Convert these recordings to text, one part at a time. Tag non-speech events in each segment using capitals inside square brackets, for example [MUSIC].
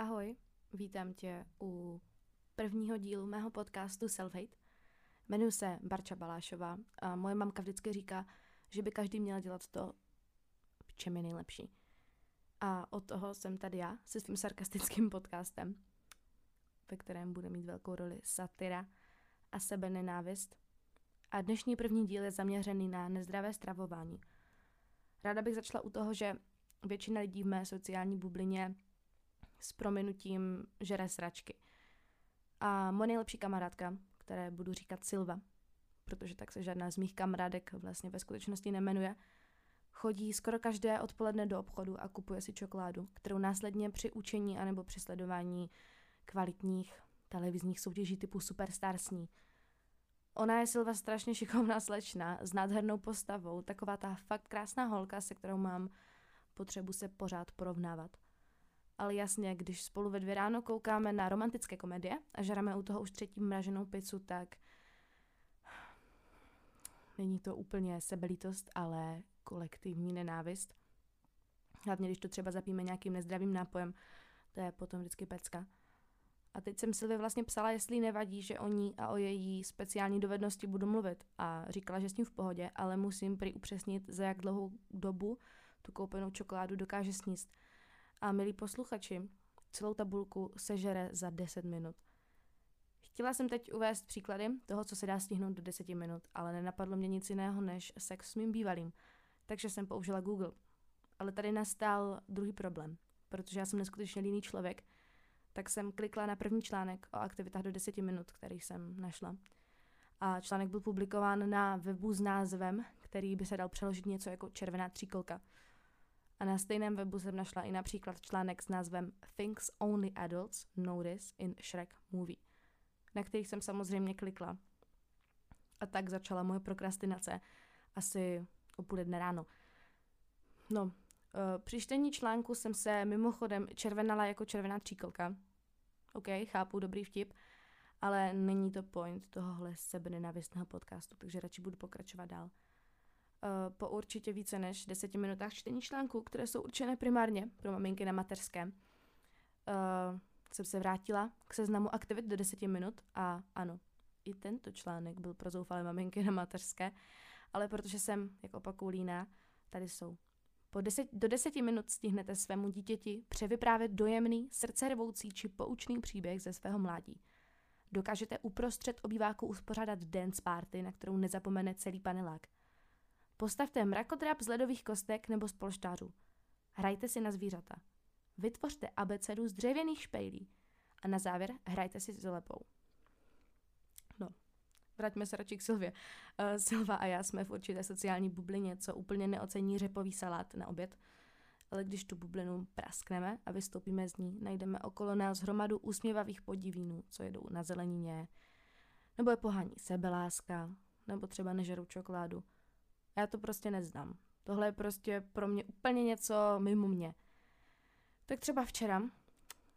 Ahoj, vítám tě u prvního dílu mého podcastu Self-Hate. Jmenuji se Barča Balášová a moje mamka vždycky říká, že by každý měl dělat to, v čem je nejlepší. A od toho jsem tady já se svým sarkastickým podcastem, ve kterém bude mít velkou roli satira a sebe nenávist. A dnešní první díl je zaměřený na nezdravé stravování. Ráda bych začala u toho, že většina lidí v mé sociální bublině s prominutím žere sračky. A moje nejlepší kamarádka, které budu říkat Silva, protože tak se žádná z mých kamarádek vlastně ve skutečnosti nemenuje, chodí skoro každé odpoledne do obchodu a kupuje si čokoládu, kterou následně při učení anebo při sledování kvalitních televizních soutěží typu Superstar sní. Ona je Silva strašně šikovná slečna, s nádhernou postavou, taková ta fakt krásná holka, se kterou mám potřebu se pořád porovnávat ale jasně, když spolu ve dvě ráno koukáme na romantické komedie a žereme u toho už třetí mraženou pizzu, tak není to úplně sebelítost, ale kolektivní nenávist. Hlavně, když to třeba zapíme nějakým nezdravým nápojem, to je potom vždycky pecka. A teď jsem Silvě vlastně psala, jestli nevadí, že o ní a o její speciální dovednosti budu mluvit. A říkala, že s tím v pohodě, ale musím prý upřesnit, za jak dlouhou dobu tu koupenou čokoládu dokáže sníst. A milí posluchači, celou tabulku sežere za 10 minut. Chtěla jsem teď uvést příklady toho, co se dá stihnout do 10 minut, ale nenapadlo mě nic jiného než sex s mým bývalým, takže jsem použila Google. Ale tady nastal druhý problém, protože já jsem neskutečně líný člověk, tak jsem klikla na první článek o aktivitách do 10 minut, který jsem našla. A článek byl publikován na webu s názvem, který by se dal přeložit něco jako červená tříkolka – a na stejném webu jsem našla i například článek s názvem Things Only Adults Notice in Shrek Movie, na který jsem samozřejmě klikla. A tak začala moje prokrastinace asi o půl jedné ráno. No, eh, při čtení článku jsem se mimochodem červenala jako červená tříkolka. OK, chápu, dobrý vtip, ale není to point tohohle sebenenávistného podcastu, takže radši budu pokračovat dál. Eh, po určitě více než deseti minutách čtení článků, které jsou určené primárně pro maminky na mateřské, uh, jsem se vrátila k seznamu aktivit do deseti minut a ano, i tento článek byl pro zoufalé maminky na mateřské, ale protože jsem, jak opakuju líná, tady jsou. Po deset, do deseti minut stihnete svému dítěti převyprávět dojemný, srdcervoucí či poučný příběh ze svého mládí. Dokážete uprostřed obýváku uspořádat dance party, na kterou nezapomene celý panelák – Postavte mrakodrap z ledových kostek nebo z polštářů. Hrajte si na zvířata. Vytvořte abecedu z dřevěných špejlí. A na závěr hrajte si s lepou. No, vraťme se radši k Silvě. Uh, Silva a já jsme v určité sociální bublině, co úplně neocení řepový salát na oběd. Ale když tu bublinu praskneme a vystoupíme z ní, najdeme okolo nás hromadu úsměvavých podivínů, co jedou na zelenině, nebo je pohání sebeláska, nebo třeba nežerou čokoládu – já to prostě neznám. Tohle je prostě pro mě úplně něco mimo mě. Tak třeba včera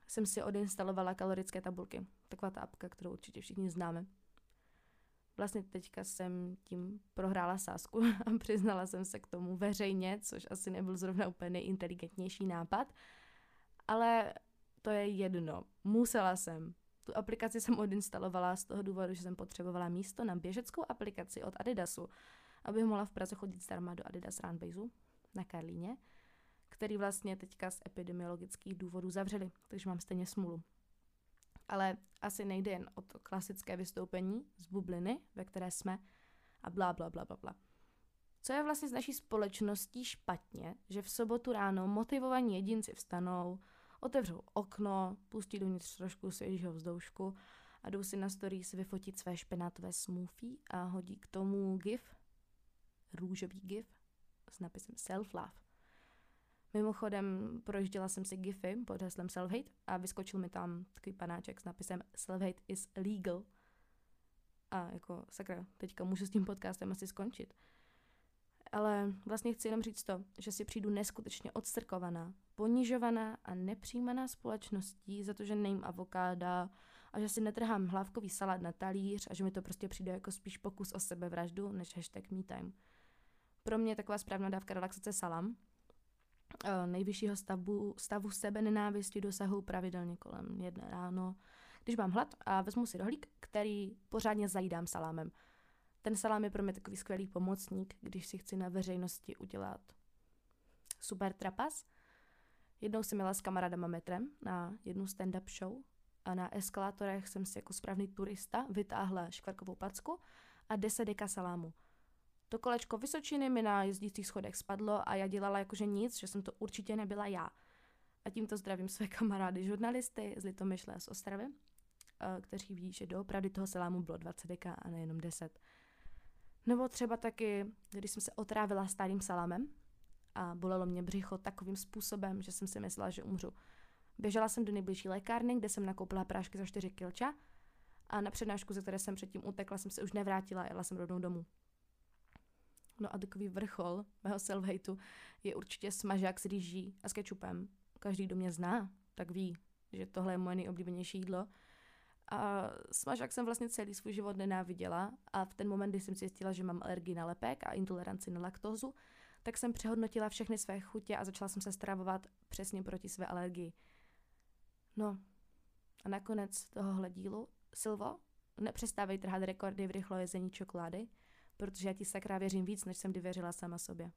jsem si odinstalovala kalorické tabulky. Taková ta apka, kterou určitě všichni známe. Vlastně teďka jsem tím prohrála sásku [LAUGHS] a přiznala jsem se k tomu veřejně, což asi nebyl zrovna úplně nejinteligentnější nápad. Ale to je jedno. Musela jsem. Tu aplikaci jsem odinstalovala z toho důvodu, že jsem potřebovala místo na běžeckou aplikaci od Adidasu abych mohla v Praze chodit zdarma do Adidas Runbaseu na Karlíně, který vlastně teďka z epidemiologických důvodů zavřeli, takže mám stejně smůlu. Ale asi nejde jen o to klasické vystoupení z bubliny, ve které jsme a bla, bla, bla, bla, bla. Co je vlastně z naší společností špatně, že v sobotu ráno motivovaní jedinci vstanou, otevřou okno, pustí dovnitř trošku svěžího vzdoušku a jdou si na stories vyfotit své špenátové smoothie a hodí k tomu gif růžový gif s napisem self-love. Mimochodem projížděla jsem si gify pod heslem self-hate a vyskočil mi tam takový panáček s napisem self-hate is legal. A jako sakra, teďka můžu s tím podcastem asi skončit. Ale vlastně chci jenom říct to, že si přijdu neskutečně odstrkovaná, ponižovaná a nepřijímaná společností za to, že nejím avokáda a že si netrhám hlávkový salát na talíř a že mi to prostě přijde jako spíš pokus o sebevraždu než hashtag me time. Pro mě taková správná dávka relaxace salam. uh, nejvyššího stavu, stavu sebe nenávisti dosahuji pravidelně kolem jedné ráno, když mám hlad a vezmu si rohlík, který pořádně zajídám salámem. Ten salám je pro mě takový skvělý pomocník, když si chci na veřejnosti udělat super trapas. Jednou jsem jela s kamarádama metrem na jednu stand-up show a na eskalátorech jsem si jako správný turista vytáhla škvarkovou packu a 10 deka salámu. To kolečko Vysočiny mi na jezdících schodech spadlo a já dělala jakože nic, že jsem to určitě nebyla já. A tímto zdravím své kamarády žurnalisty z Litomyšle z Ostravy, eh, kteří ví, že doopravdy toho salámu bylo 20 deka a nejenom 10. Nebo třeba taky, když jsem se otrávila starým salamem a bolelo mě břicho takovým způsobem, že jsem si myslela, že umřu. Běžela jsem do nejbližší lékárny, kde jsem nakoupila prášky za 4 kilča a na přednášku, ze které jsem předtím utekla, jsem se už nevrátila, jela jsem rovnou domů. No a takový vrchol mého self je určitě smažák s rýží a s kečupem. Každý, kdo mě zná, tak ví, že tohle je moje nejoblíbenější jídlo. A smažák jsem vlastně celý svůj život nenáviděla a v ten moment, kdy jsem zjistila, že mám alergii na lepek a intoleranci na laktózu, tak jsem přehodnotila všechny své chutě a začala jsem se stravovat přesně proti své alergii. No a nakonec tohohle dílu, Silvo, nepřestávej trhat rekordy v rychlo jezení čokolády, protože já ti sakra věřím víc, než jsem kdy věřila sama sobě.